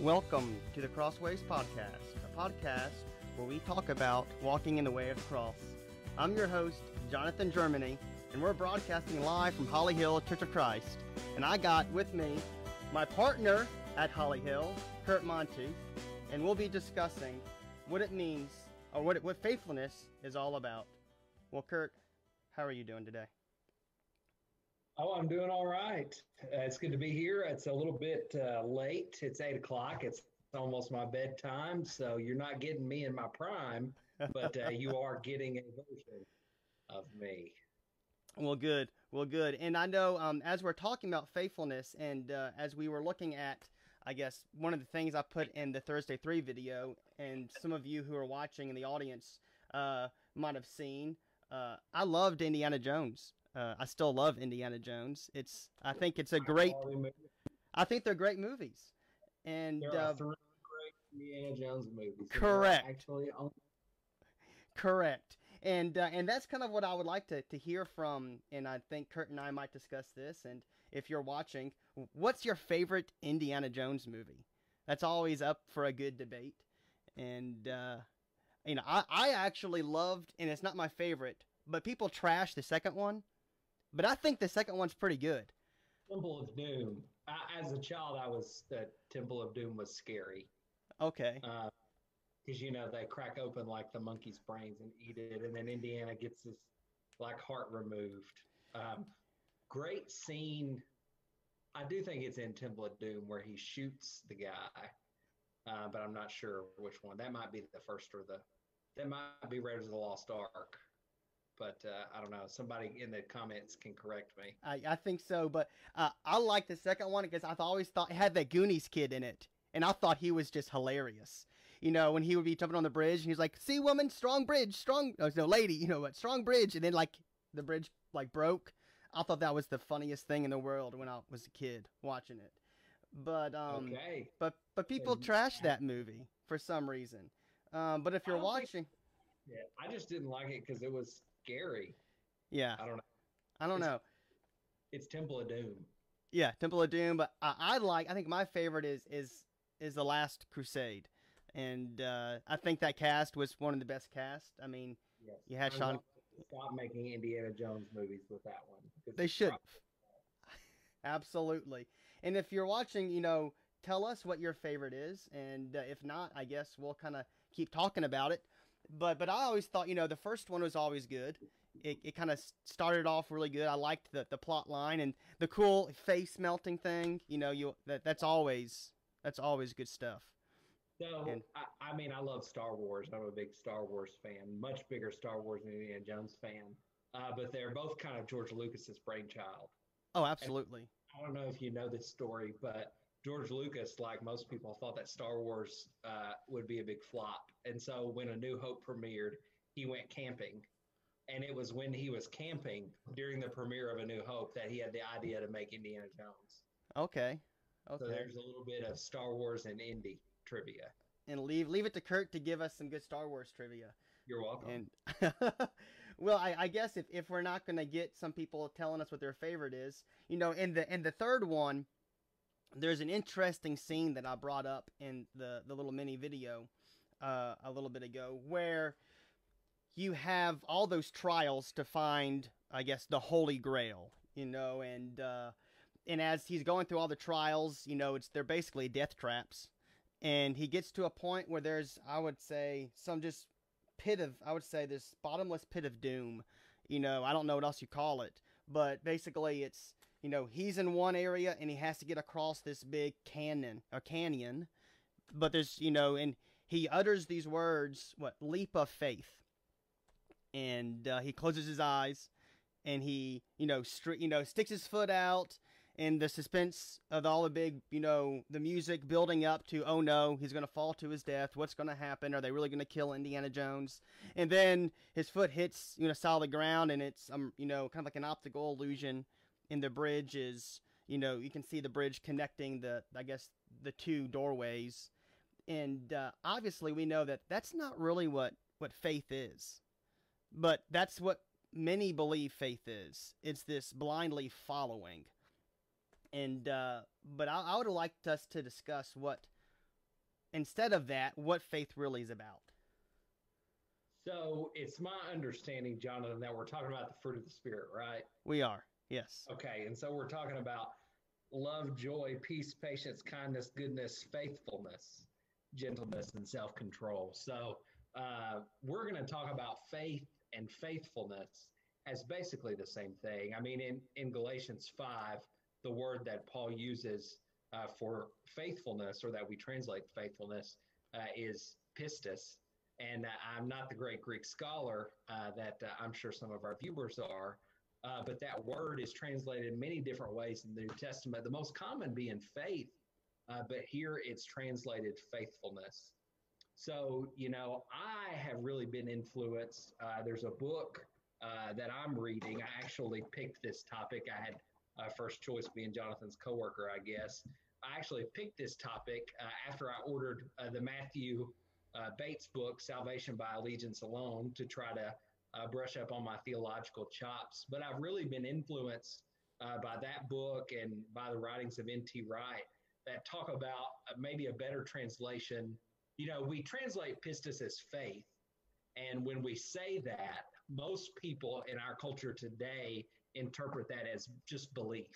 Welcome to the Crossways Podcast, a podcast where we talk about walking in the way of the cross. I'm your host, Jonathan Germany, and we're broadcasting live from Holly Hill Church of Christ. And I got with me my partner at Holly Hill, Kurt Monty, and we'll be discussing what it means or what, it, what faithfulness is all about. Well, Kurt, how are you doing today? Oh, I'm doing all right. Uh, it's good to be here. It's a little bit uh, late. It's eight o'clock. It's almost my bedtime, so you're not getting me in my prime, but uh, you are getting a version of me. Well, good. Well, good. And I know um, as we're talking about faithfulness, and uh, as we were looking at, I guess one of the things I put in the Thursday three video, and some of you who are watching in the audience uh, might have seen. Uh, I loved Indiana Jones. Uh, I still love Indiana Jones. It's I think it's a great. I think they're great movies, and there are uh, three great Indiana Jones movies. Correct. Actually, correct. And uh, and that's kind of what I would like to, to hear from, and I think Kurt and I might discuss this. And if you're watching, what's your favorite Indiana Jones movie? That's always up for a good debate. And uh, you know, I, I actually loved, and it's not my favorite, but people trash the second one. But I think the second one's pretty good. Temple of Doom. I, as a child, I was the Temple of Doom was scary. Okay. Because uh, you know they crack open like the monkey's brains and eat it, and then Indiana gets his like heart removed. Um, great scene. I do think it's in Temple of Doom where he shoots the guy, uh, but I'm not sure which one. That might be the first or the. That might be Raiders of the Lost Ark but uh, I don't know. Somebody in the comments can correct me. I, I think so, but uh, I like the second one because I've always thought it had that Goonies kid in it, and I thought he was just hilarious. You know, when he would be jumping on the bridge, and he's like, "See, woman, strong bridge, strong." Oh, no, lady, you know what? Strong bridge, and then like the bridge like broke. I thought that was the funniest thing in the world when I was a kid watching it. But um, okay. but but people trash that movie for some reason. Um, but if you're watching, think, yeah, I just didn't like it because it was scary. Yeah. I don't know. I don't it's, know. It's Temple of Doom. Yeah, Temple of Doom. But I, I like. I think my favorite is is is the Last Crusade, and uh, I think that cast was one of the best cast. I mean, yes. you had Sean. Stop making Indiana Jones movies with that one. They should. Absolutely. And if you're watching, you know, tell us what your favorite is, and uh, if not, I guess we'll kind of keep talking about it. But but I always thought you know the first one was always good. It, it kind of started off really good. I liked the, the plot line and the cool face melting thing. You know you that that's always that's always good stuff. So and, I, I mean I love Star Wars. I'm a big Star Wars fan, much bigger Star Wars than Indiana Jones fan. Uh, but they're both kind of George Lucas's brainchild. Oh, absolutely. And I don't know if you know this story, but George Lucas, like most people, thought that Star Wars uh, would be a big flop. And so when A New Hope premiered, he went camping. And it was when he was camping during the premiere of A New Hope that he had the idea to make Indiana Jones. Okay. Okay. So there's a little bit of Star Wars and Indy trivia. And leave leave it to Kurt to give us some good Star Wars trivia. You're welcome. And well, I, I guess if, if we're not going to get some people telling us what their favorite is, you know, in the in the third one, there's an interesting scene that I brought up in the, the little mini video uh, a little bit ago where you have all those trials to find, I guess, the Holy Grail, you know, and uh, and as he's going through all the trials, you know, it's they're basically death traps, and he gets to a point where there's, I would say, some just pit of, I would say, this bottomless pit of doom, you know, I don't know what else you call it, but basically it's you know, he's in one area and he has to get across this big canyon, a canyon. But there's, you know, and he utters these words, what, leap of faith. And uh, he closes his eyes and he, you know, stri- you know, sticks his foot out and the suspense of all the big, you know, the music building up to, oh no, he's going to fall to his death. What's going to happen? Are they really going to kill Indiana Jones? And then his foot hits, you know, solid ground and it's, um, you know, kind of like an optical illusion in the bridge is you know you can see the bridge connecting the I guess the two doorways, and uh, obviously we know that that's not really what what faith is, but that's what many believe faith is. It's this blindly following, and uh, but I, I would like us to discuss what instead of that, what faith really is about. So it's my understanding, Jonathan, that we're talking about the fruit of the Spirit, right? We are, yes. Okay, and so we're talking about love, joy, peace, patience, kindness, goodness, faithfulness, gentleness, and self control. So uh, we're going to talk about faith and faithfulness as basically the same thing. I mean, in, in Galatians 5, the word that Paul uses uh, for faithfulness, or that we translate faithfulness, uh, is pistis. And I'm not the great Greek scholar uh, that uh, I'm sure some of our viewers are, uh, but that word is translated in many different ways in the New Testament, the most common being faith, uh, but here it's translated faithfulness. So, you know, I have really been influenced. there's a book that I'm reading. I actually picked this topic. I had uh, first choice being Jonathan's coworker, I guess. I actually picked this topic uh, after I ordered uh, the Matthew uh, Bates book, Salvation by Allegiance Alone, to try to uh, brush up on my theological chops. But I've really been influenced uh, by that book and by the writings of N.T. Wright that talk about maybe a better translation. You know, we translate pistis as faith. And when we say that, most people in our culture today interpret that as just belief.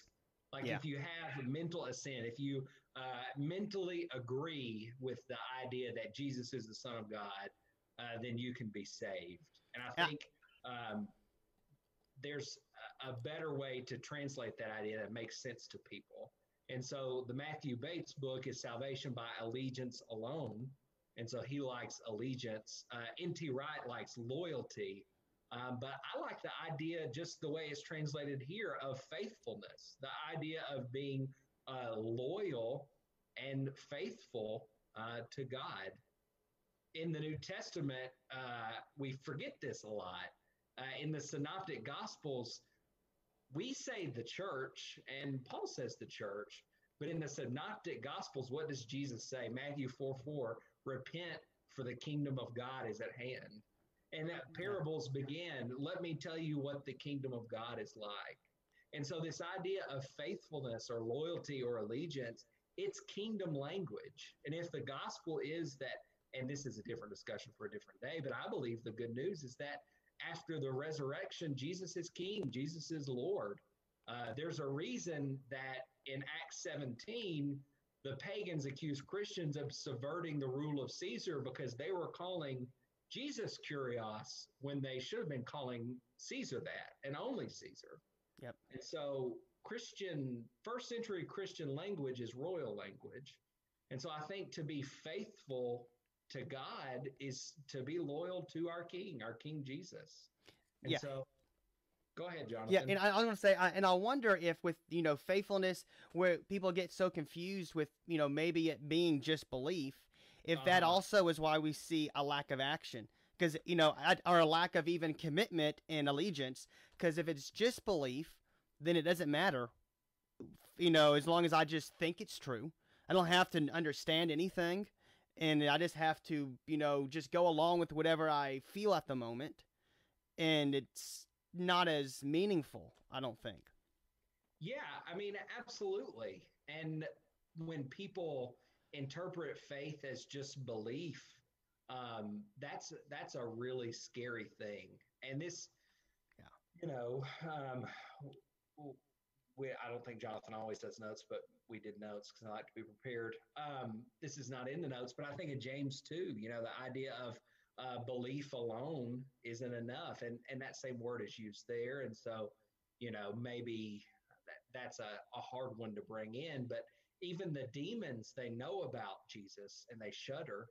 Like yeah. if you have mental assent, if you uh, mentally agree with the idea that Jesus is the Son of God, uh, then you can be saved. And I think um, there's a better way to translate that idea that makes sense to people. And so the Matthew Bates book is Salvation by Allegiance Alone. And so he likes allegiance. Uh, N.T. Wright likes loyalty. Um, but I like the idea, just the way it's translated here, of faithfulness, the idea of being uh, loyal and faithful uh, to God. In the New Testament, uh, we forget this a lot. Uh, in the Synoptic Gospels, we say the church, and Paul says the church, but in the Synoptic Gospels, what does Jesus say? Matthew 4 4, repent, for the kingdom of God is at hand. And that parables begin, let me tell you what the kingdom of God is like. And so, this idea of faithfulness or loyalty or allegiance, it's kingdom language. And if the gospel is that, and this is a different discussion for a different day, but I believe the good news is that after the resurrection, Jesus is king, Jesus is Lord. Uh, there's a reason that in Acts 17, the pagans accused Christians of subverting the rule of Caesar because they were calling Jesus Kurios when they should have been calling Caesar that and only Caesar. Yep. And so Christian, first century Christian language is royal language. And so I think to be faithful to God is to be loyal to our King, our King Jesus. And yeah. so go ahead, Jonathan. Yeah, and I, I going to say, I, and I wonder if with, you know, faithfulness, where people get so confused with, you know, maybe it being just belief, if uh-huh. that also is why we see a lack of action because you know or a lack of even commitment and allegiance because if it's just belief then it doesn't matter you know as long as i just think it's true i don't have to understand anything and i just have to you know just go along with whatever i feel at the moment and it's not as meaningful i don't think yeah i mean absolutely and when people interpret faith as just belief, um, that's that's a really scary thing. And this, yeah. you know, um, we, I don't think Jonathan always does notes, but we did notes because I like to be prepared. Um, this is not in the notes, but I think of James too. You know, the idea of uh, belief alone isn't enough, and and that same word is used there. And so, you know, maybe that, that's a, a hard one to bring in, but even the demons they know about jesus and they shudder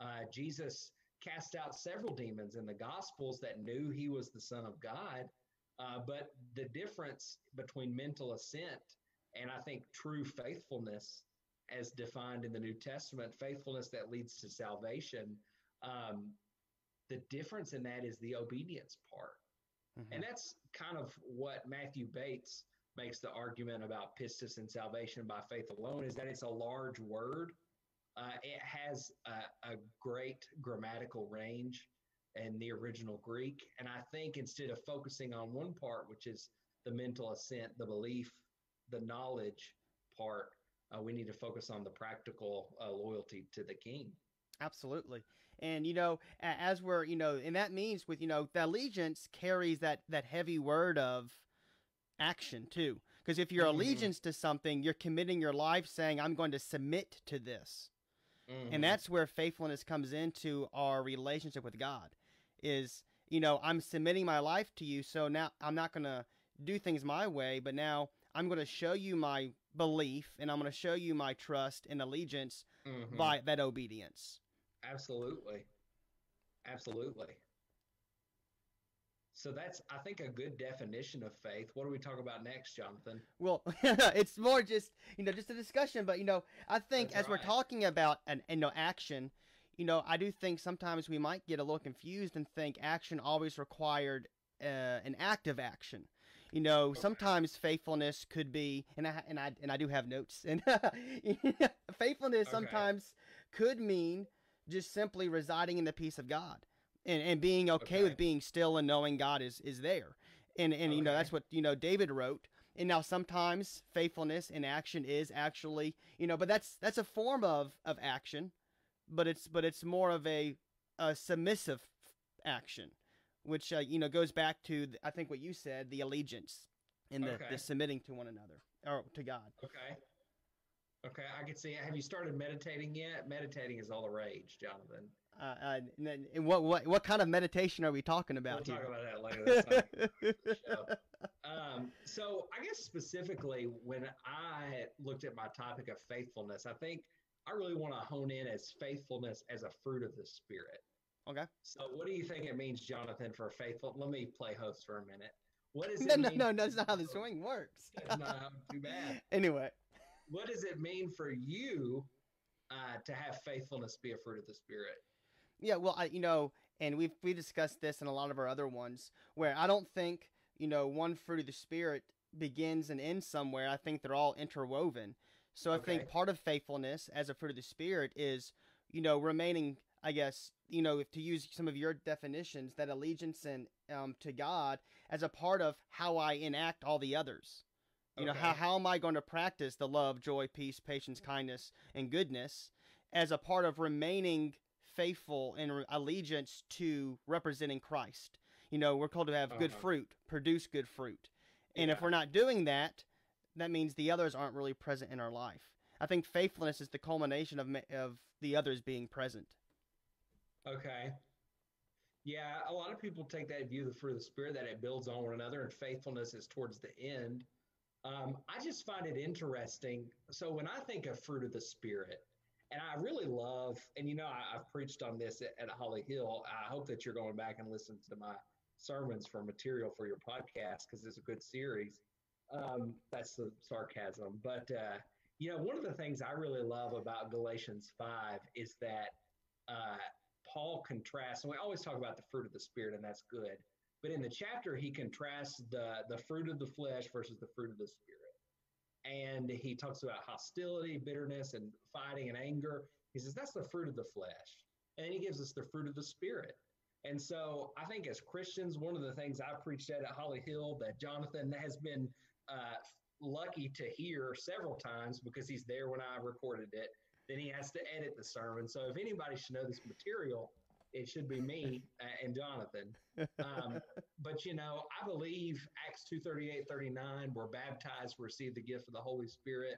uh, jesus cast out several demons in the gospels that knew he was the son of god uh, but the difference between mental assent and i think true faithfulness as defined in the new testament faithfulness that leads to salvation um, the difference in that is the obedience part mm-hmm. and that's kind of what matthew bates makes the argument about pistis and salvation by faith alone is that it's a large word. Uh, it has a, a, great grammatical range in the original Greek. And I think instead of focusing on one part, which is the mental assent, the belief, the knowledge part, uh, we need to focus on the practical uh, loyalty to the king. Absolutely. And you know, as we're you know, and that means with you know, the allegiance carries that that heavy word of action too. Because if your mm-hmm. allegiance to something, you're committing your life, saying, "I'm going to submit to this," mm-hmm. and that's where faithfulness comes into our relationship with God. Is you know, I'm submitting my life to you, so now I'm not going to do things my way, but now I'm going to show you my belief and I'm going to show you my trust and allegiance mm-hmm. by that obedience. Absolutely. Absolutely. So that's, I think, a good definition of faith. What do we talk about next, Jonathan? Well, it's more just, you know, just a discussion. But you know, I think that's as right. we're talking about an, you know, action, you know, I do think sometimes we might get a little confused and think action always required uh, an active action. You know, okay. sometimes faithfulness could be, and I and I and I do have notes, and faithfulness okay. sometimes could mean just simply residing in the peace of God and, and being okay, okay. with being still and knowing God is, is there. And, and you know, that's what, you know, David wrote. And now sometimes faithfulness in action is actually, you know, but that's, that's a form of, of action, but it's, but it's more of a, a submissive action, which, uh, you know, goes back to, I think what you said, the allegiance and the, okay. the submitting to one another or to God. Okay. Okay, I can see. Have you started meditating yet? Meditating is all the rage, Jonathan. Uh, uh, and, and what what what kind of meditation are we talking about? We'll here? talk about that later. um, so I guess specifically when I looked at my topic of faithfulness, I think I really want to hone in as faithfulness as a fruit of the spirit. Okay. So what do you think it means, Jonathan, for faithful? Let me play host for a minute. What is it? No, no, no, that's not how the swing works. that's not too bad. Anyway what does it mean for you uh, to have faithfulness be a fruit of the spirit? Yeah, well, I, you know, and we've we discussed this in a lot of our other ones where I don't think you know one fruit of the spirit begins and ends somewhere. I think they're all interwoven. So I think part of faithfulness as a fruit of the spirit is you know remaining. I guess you know if to use some of your definitions, that allegiance and um, to God as a part of how I enact all the others. You okay. know, how, how am I going to practice the love, joy, peace, patience, kindness, and goodness as a part of remaining faithful in allegiance to representing Christ? You know, we're called to have uh-huh. good fruit, produce good fruit. And yeah. if we're not doing that, that means the others aren't really present in our life. I think faithfulness is the culmination of, of the others being present. Okay. Yeah, a lot of people take that view of the fruit of the Spirit that it builds on one another, and faithfulness is towards the end. Um, I just find it interesting. So when I think of fruit of the spirit, and I really love, and you know, I, have preached on this at, at, Holly Hill. I hope that you're going back and listening to my sermons for material for your podcast because it's a good series. Um, that's the sarcasm. But, uh, you know, one of the things I really love about Galatians 5 is that uh, Paul contrasts, and we always talk about the fruit of the Spirit, and that's good. But in the chapter, he contrasts the, the fruit of the flesh versus the fruit of the spirit. And he talks about hostility, bitterness, and fighting and anger. He says that's the fruit of the flesh. And he gives us the fruit of the spirit. And so I think as Christians, one of the things I preached at at Holly Hill that Jonathan has been uh, lucky to hear several times because he's there when I recorded it. Then he has to edit the sermon. So if anybody should know this material, it should be me and Jonathan. Um, but you know, I believe Acts 238, 39, we're baptized, receive the gift of the Holy Spirit.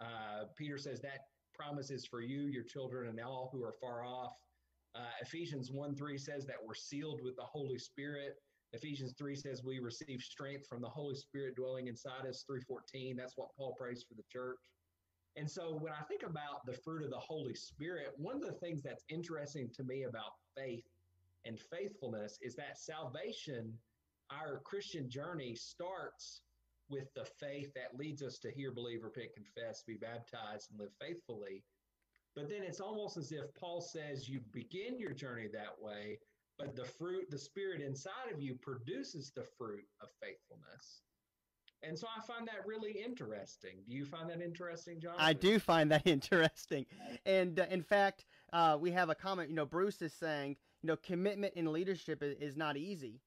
Uh, Peter says that promise is for you, your children, and all who are far off. Uh, Ephesians 1 3 says that we're sealed with the Holy Spirit. Ephesians 3 says we receive strength from the Holy Spirit dwelling inside us. 314, that's what Paul prays for the church. And so when I think about the fruit of the Holy Spirit, one of the things that's interesting to me about faith and faithfulness is that salvation, our Christian journey starts with the faith that leads us to hear, believe, repent, confess, be baptized, and live faithfully. But then it's almost as if Paul says you begin your journey that way, but the fruit, the spirit inside of you produces the fruit of faithfulness. And so I find that really interesting. Do you find that interesting, John? I do find that interesting. And uh, in fact, uh, we have a comment. You know, Bruce is saying, you know, commitment in leadership is, is not easy.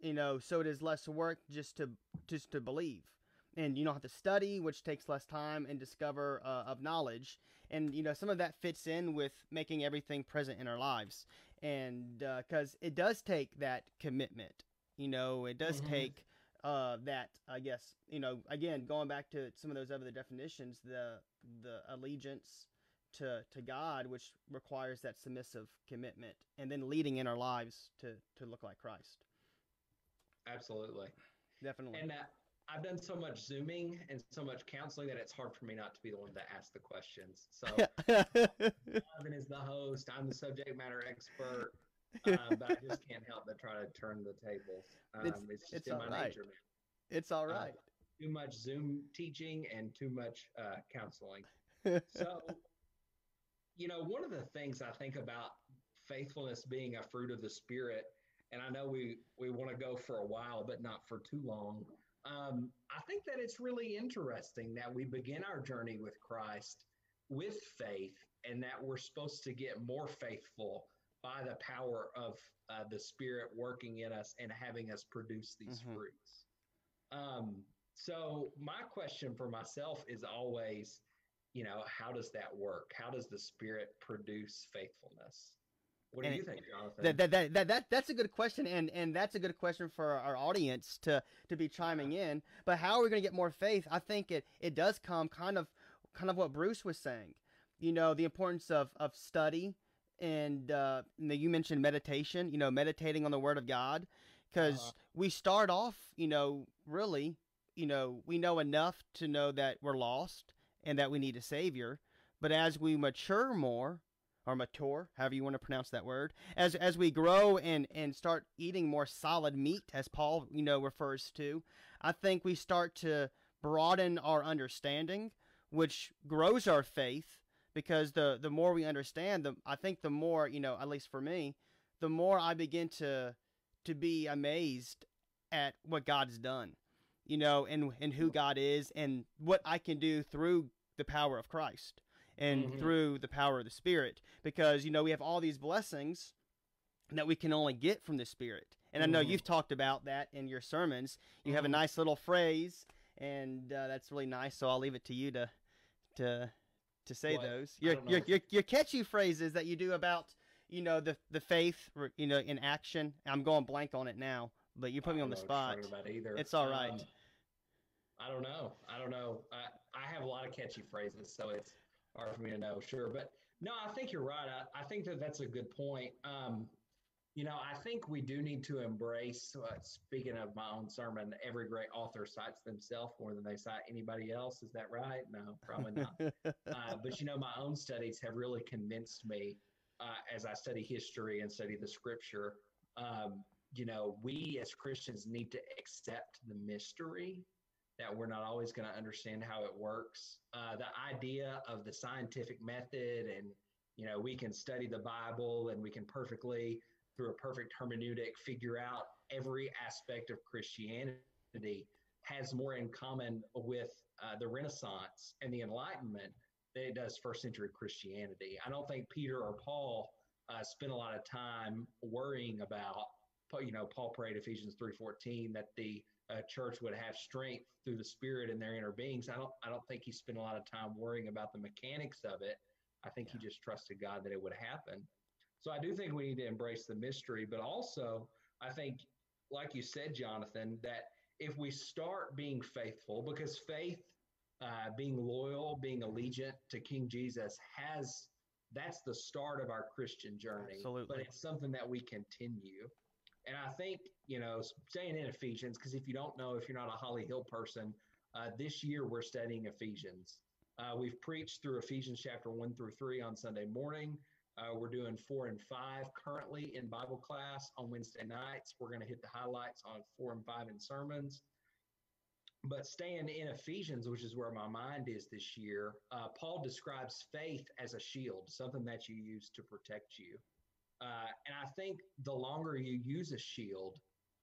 You know, so it is less work just to just to believe. and you don't have to study, which takes less time and discover uh, of knowledge. And you know, some of that fits in with making everything present in our lives, and because uh, it does take that commitment. You know, it does mm-hmm. take uh, that I guess you know again going back to some of those other definitions, the the allegiance to to God, which requires that submissive commitment, and then leading in our lives to to look like Christ. Absolutely, definitely. And uh, I've done so much zooming and so much counseling that it's hard for me not to be the one to ask the questions. So Ivan is the host. I'm the subject matter expert. Uh, but I just can't help but try to turn the tables. Um, it's, it's, just it's in my right. nature, man. It's all uh. Uh, too much Zoom teaching and too much uh, counseling. so, you know, one of the things I think about faithfulness being a fruit of the Spirit, and I know we we want to go for a while, but not for too long. Um, I think that it's really interesting that we begin our journey with Christ with faith, and that we're supposed to get more faithful by the power of uh, the Spirit working in us and having us produce these mm-hmm. fruits. Um, so, my question for myself is always, you know, how does that work? How does the Spirit produce faithfulness? What do and you think, Jonathan? That, that, that, that, that, that's a good question, and, and that's a good question for our audience to, to be chiming in. But how are we going to get more faith? I think it, it does come kind of kind of what Bruce was saying. You know, the importance of, of study, and uh, you mentioned meditation. You know, meditating on the Word of God, because uh-huh. we start off, you know, really, you know, we know enough to know that we're lost and that we need a Savior. But as we mature more, or mature, however you want to pronounce that word, as as we grow and and start eating more solid meat, as Paul you know refers to, I think we start to broaden our understanding, which grows our faith because the the more we understand, the I think the more you know, at least for me, the more I begin to to be amazed at what God's done, you know, and and who God is and what I can do through the power of Christ and mm-hmm. through the power of the Spirit. Because, you know, we have all these blessings that we can only get from the Spirit. And. I know mm-hmm. you've talked about that in your sermons. You mm-hmm. have a mm-hmm. nice little phrase, and uh, that's really nice. So I'll leave it to you to to to say what? those. Your, your your your catchy phrases that you do about you know the the faith you know in action. I'm going blank on it now, but you put me on the spot. It's all right. Um, I don't know. I don't know. I, I have a lot of catchy phrases, so it's hard for me to know, sure. But no, I think you're right. I, I think that that's a good point. Um, you know, I think we do need to embrace, uh, speaking of my own sermon, every great author cites themselves more than they cite anybody else. Is that right? No, probably not. uh, but, you know, my own studies have really convinced me uh, as I study history and study the scripture. Um, you know, we as Christians need to accept the mystery that we're not always going to understand how it works. Uh, the idea of the scientific method, and you know, we can study the Bible and we can perfectly, through a perfect hermeneutic, figure out every aspect of Christianity has more in common with uh, the Renaissance and the Enlightenment than it does first century Christianity. I don't think Peter or Paul uh, spent a lot of time worrying about, you know, Paul prayed Ephesians 3.14 that the a church would have strength through the spirit in their inner beings. I don't I don't think he spent a lot of time worrying about the mechanics of it. I think yeah. he just trusted God that it would happen. So I do think we need to embrace the mystery, but also I think like you said Jonathan that if we start being faithful because faith uh, being loyal, being allegiant to King Jesus has that's the start of our Christian journey. Absolutely. But it's something that we continue. And I think, you know, staying in Ephesians, because if you don't know, if you're not a Holly Hill person, uh, this year we're studying Ephesians. Uh, we've preached through Ephesians chapter 1 through 3 on Sunday morning. Uh, we're doing 4 and 5 currently in Bible class on Wednesday nights. We're going to hit the highlights on 4 and 5 in sermons. But staying in Ephesians, which is where my mind is this year, uh, Paul describes faith as a shield, something that you use to protect you. Uh, and I think the longer you use a shield,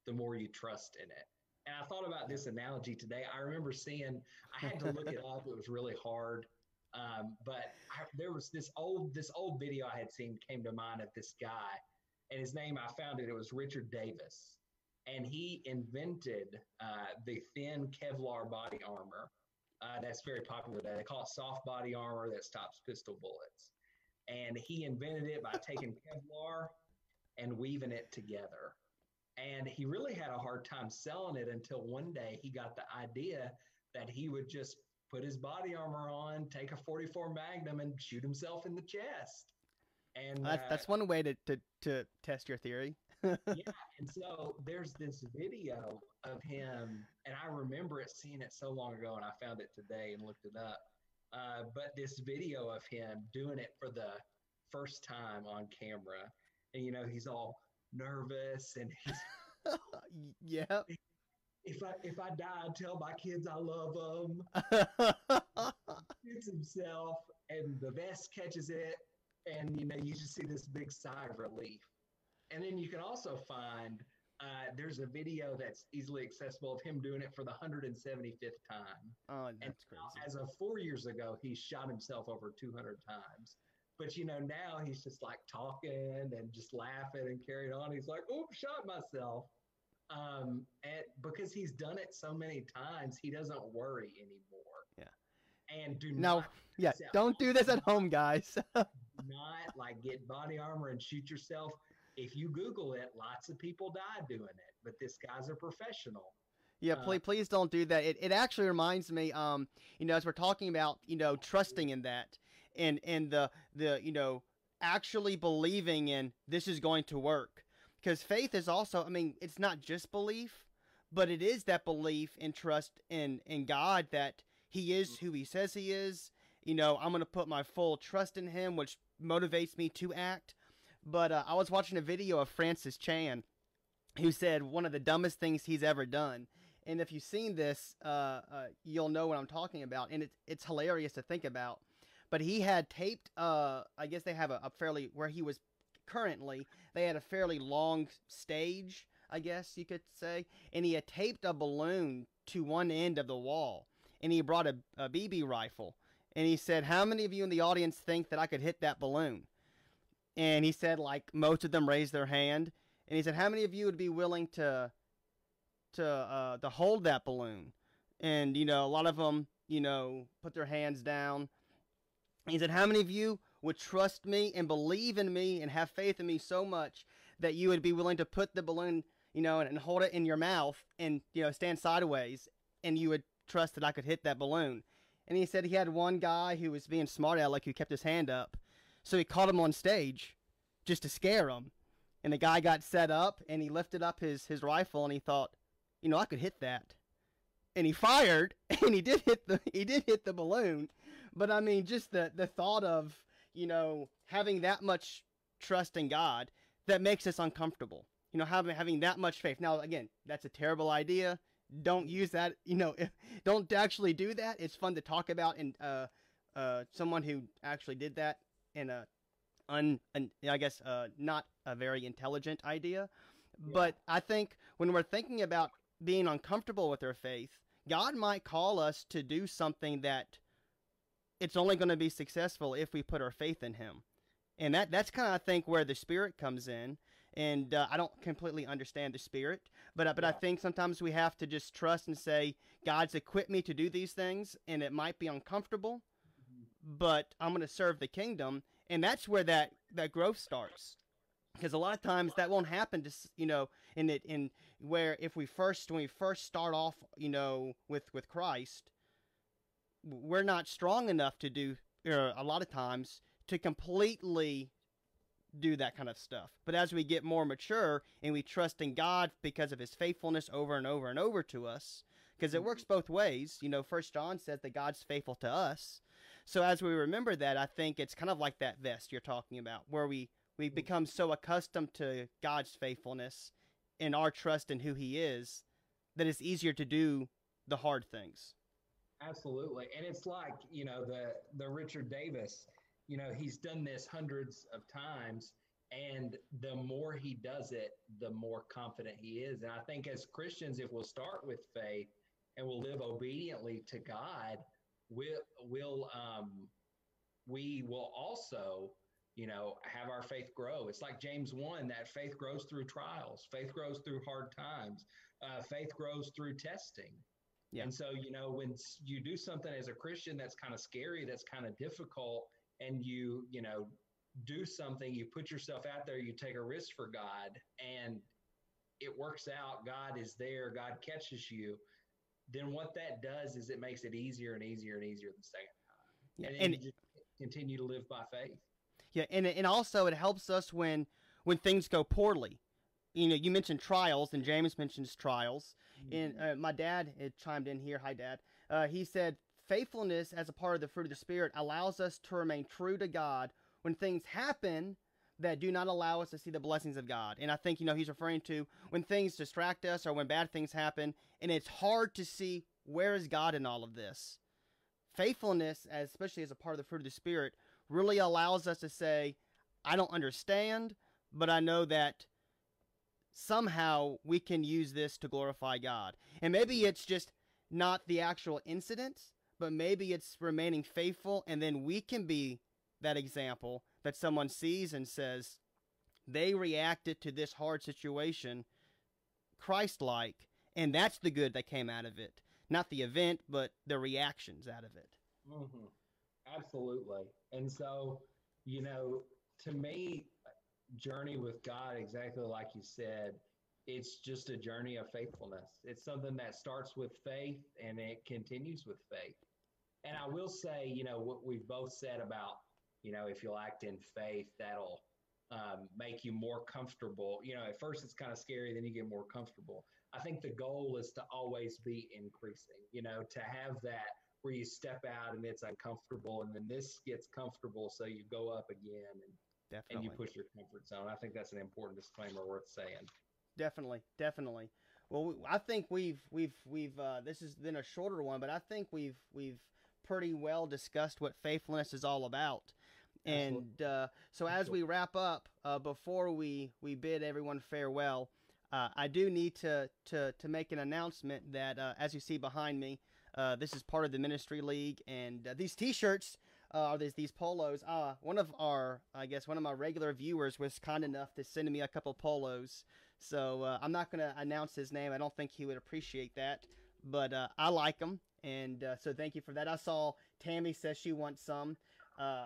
the more you trust in it. And I thought about this analogy today. I remember seeing, I had to look it up. It was really hard. Um, but I, there was this old, this old video I had seen came to mind of this guy and his name, I found it. It was Richard Davis. and he invented uh, the thin Kevlar body armor. Uh, that's very popular today. They call it soft body armor that stops pistol bullets. And he invented it by taking Kevlar and weaving it together. And he really had a hard time selling it until one day he got the idea that he would just put his body armor on, take a 44 Magnum, and shoot himself in the chest. And that's, uh, that's one way to, to, to test your theory. yeah, and so there's this video of him, and I remember it seeing it so long ago, and I found it today and looked it up. Uh, but this video of him doing it for the first time on camera, and you know he's all nervous and he's yeah. If I if I die, I tell my kids I love them. Shoots himself, and the vest catches it, and you know you just see this big sigh of relief. And then you can also find uh, there's a video that's easily accessible of him doing it for the 175th time. Oh, that's crazy. As of four years ago, he shot himself over 200 times. But you know, now he's just like talking and just laughing and carrying on. He's like, "Oh, shot myself." Um, and because he's done it so many times, he doesn't worry anymore. Yeah. And do no, yeah, don't do this at home, guys. not like get body armor and shoot yourself. If you Google it, lots of people die doing it, but this guy's a professional. Yeah, uh, please, please don't do that. It, it actually reminds me, um, you know, as we're talking about, you know, trusting in that, and and the the you know actually believing in this is going to work because faith is also i mean it's not just belief but it is that belief and trust in in god that he is who he says he is. You know i'm going to put my full trust in him which motivates me to act. But uh, i was watching a video of francis chan who said one of the dumbest things he's ever done. And if you've seen this uh, uh, you'll know what i'm talking about and it's, it's hilarious to think about. But he had taped. Uh, I guess they have a, a fairly where he was currently. They had a fairly long stage, I guess you could say, and he had taped a balloon to one end of the wall, and he brought a, a BB rifle, and he said, "How many of you in the audience think that I could hit that balloon?" And he said, like most of them raised their hand, and he said, "How many of you would be willing to to uh, to hold that balloon?" And you know, a lot of them, you know, put their hands down. He said, How many of you would trust me and believe in me and have faith in me so much that you would be willing to put the balloon, you know, and, and hold it in your mouth and, you know, stand sideways and you would trust that I could hit that balloon? And he said he had one guy who was being smart aleck who kept his hand up. So he called him on stage just to scare him. And the guy got set up and he lifted up his, his rifle and he thought, you know, I could hit that. And he fired and he did hit the he did hit the balloon but I mean, just the the thought of you know having that much trust in God that makes us uncomfortable. You know, having having that much faith. Now, again, that's a terrible idea. Don't use that. You know, don't actually do that. It's fun to talk about, and uh, uh, someone who actually did that in a un, un I guess, uh, not a very intelligent idea. Yeah. But I think when we're thinking about being uncomfortable with our faith, God might call us to do something that it's only going to be successful if we put our faith in him and that that's kind of i think where the spirit comes in and uh, i don't completely understand the spirit but uh, but yeah. i think sometimes we have to just trust and say god's equipped me to do these things and it might be uncomfortable mm-hmm. but i'm going to serve the kingdom and that's where that that growth starts because a lot of times that won't happen to you know in it in where if we first when we first start off you know with with christ we're not strong enough to do uh, a lot of times to completely do that kind of stuff. But as we get more mature and we trust in God because of his faithfulness over and over and over to us, because it works both ways. You know, First John says that God's faithful to us. So as we remember that, I think it's kind of like that vest you're talking about, where we we become so accustomed to God's faithfulness and our trust in who He is that it's easier to do the hard things. Absolutely. And it's like, you know, the the Richard Davis, you know, he's done this hundreds of times and the more he does it, the more confident he is. And I think as Christians if we'll start with faith and we'll live obediently to God, we'll we'll um we will also you know, have our faith grow. It's like James 1 that faith grows through trials, faith grows through hard times, uh, faith grows through testing. Yeah. And so, you know, when you do something as a Christian that's kind of scary, that's kind of difficult, and you, you know, do something, you put yourself out there, you take a risk for God, and it works out, God is there, God catches you, then what that does is it makes it easier and easier and easier the second time. Yeah. And, and you just continue to live by faith. Yeah, and and also it helps us when when things go poorly. You know, you mentioned trials, and James mentions trials. And mm-hmm. uh, my dad had chimed in here. Hi, Dad. Uh, he said, faithfulness as a part of the fruit of the Spirit allows us to remain true to God when things happen that do not allow us to see the blessings of God. And I think, you know, he's referring to when things distract us or when bad things happen, and it's hard to see where is God in all of this. Faithfulness, especially as a part of the fruit of the Spirit, really allows us to say, I don't understand, but I know that somehow we can use this to glorify God. And maybe it's just not the actual incident, but maybe it's remaining faithful, and then we can be that example that someone sees and says, they reacted to this hard situation Christ like, and that's the good that came out of it. Not the event, but the reactions out of it. Mm-hmm. Absolutely. And so, you know, to me, journey with God, exactly like you said, it's just a journey of faithfulness. It's something that starts with faith and it continues with faith. And I will say, you know, what we've both said about, you know, if you'll act in faith, that'll um, make you more comfortable. You know, at first it's kind of scary, then you get more comfortable. I think the goal is to always be increasing, you know, to have that where you step out and it's uncomfortable and then this gets comfortable. So you go up again and Definitely. and you push your comfort zone. I think that's an important disclaimer worth saying. Definitely, definitely. Well, I think we've we've we've uh, this has been a shorter one, but I think we've we've pretty well discussed what faithfulness is all about. And uh, so, as we wrap up, uh, before we we bid everyone farewell, uh, I do need to to to make an announcement that, uh, as you see behind me, uh, this is part of the ministry league, and these T-shirts uh, these these polos. Uh, one of our, I guess, one of my regular viewers was kind enough to send me a couple polos. So uh, I'm not going to announce his name. I don't think he would appreciate that, but uh, I like them, and uh, so thank you for that. I saw Tammy says she wants some. Uh,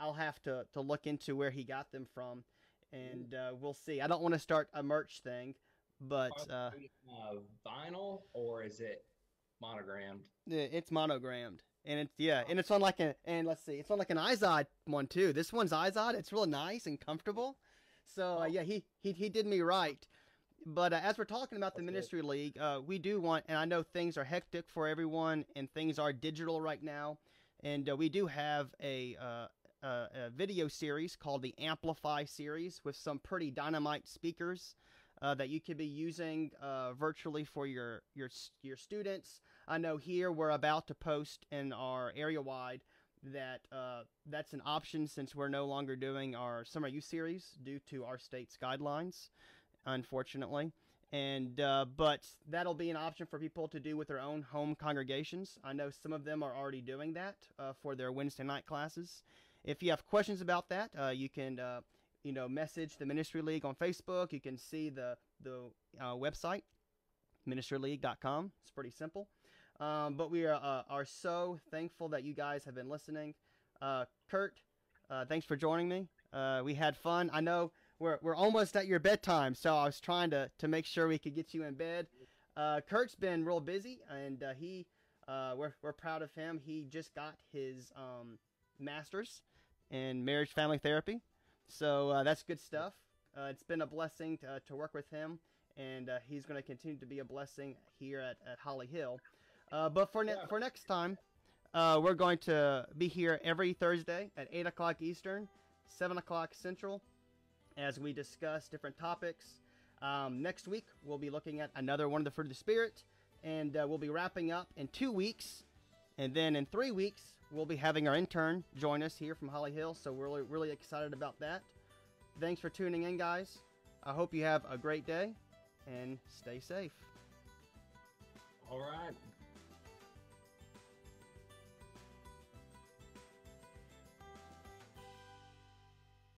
I, will have to to look into where he got them from, and uh, we'll see. I don't want to start a merch thing, but uh, vinyl or is it monogrammed? It's monogrammed. And it's yeah, and it's on like a and let's see, it's on like an Izod one too. This one's Izod. It's real nice and comfortable. So uh, yeah, he, he he did me right. But uh, as we're talking about the Ministry League, uh, we do want, and I know things are hectic for everyone, and things are digital right now, and uh, we do have a, uh, a, a video series called the Amplify series with some pretty dynamite speakers uh, that you could be using uh, virtually for your, your, your students. I know here we're about to post in our area wide that uh, that's an option since we're no longer doing our summer youth series due to our state's guidelines, unfortunately. And uh, but that'll be an option for people to do with their own home congregations. I know some of them are already doing that uh, for their Wednesday night classes. If you have questions about that, uh, you can uh, you know, message the Ministry League on Facebook. You can see the the uh, website, ministryleague.com. It's pretty simple. Um, but we are uh, are so thankful that you guys have been listening. Uh, Kurt, uh, thanks for joining me. Uh, we had fun. I know we're we're almost at your bedtime, so I was trying to to make sure we could get you in bed. Uh, Kurt's been real busy, and he we're we're proud of him. He just got his um, master's in marriage family therapy. So uh, that's good stuff. Uh, it's been a blessing to, to work with him, and uh, he's going to continue to be a blessing here at, at Holly Hill. Uh, but for, ne- for next time, uh, we're going to be here every Thursday at 8 o'clock Eastern, 7 o'clock Central, as we discuss different topics. Um, next week, we'll be looking at another one of the fruit of the Spirit, and uh, we'll be wrapping up in two weeks. And then in three weeks, we'll be having our intern join us here from Holly Hill, so we're really, really excited about that. Thanks for tuning in, guys. I hope you have a great day and stay safe. All right.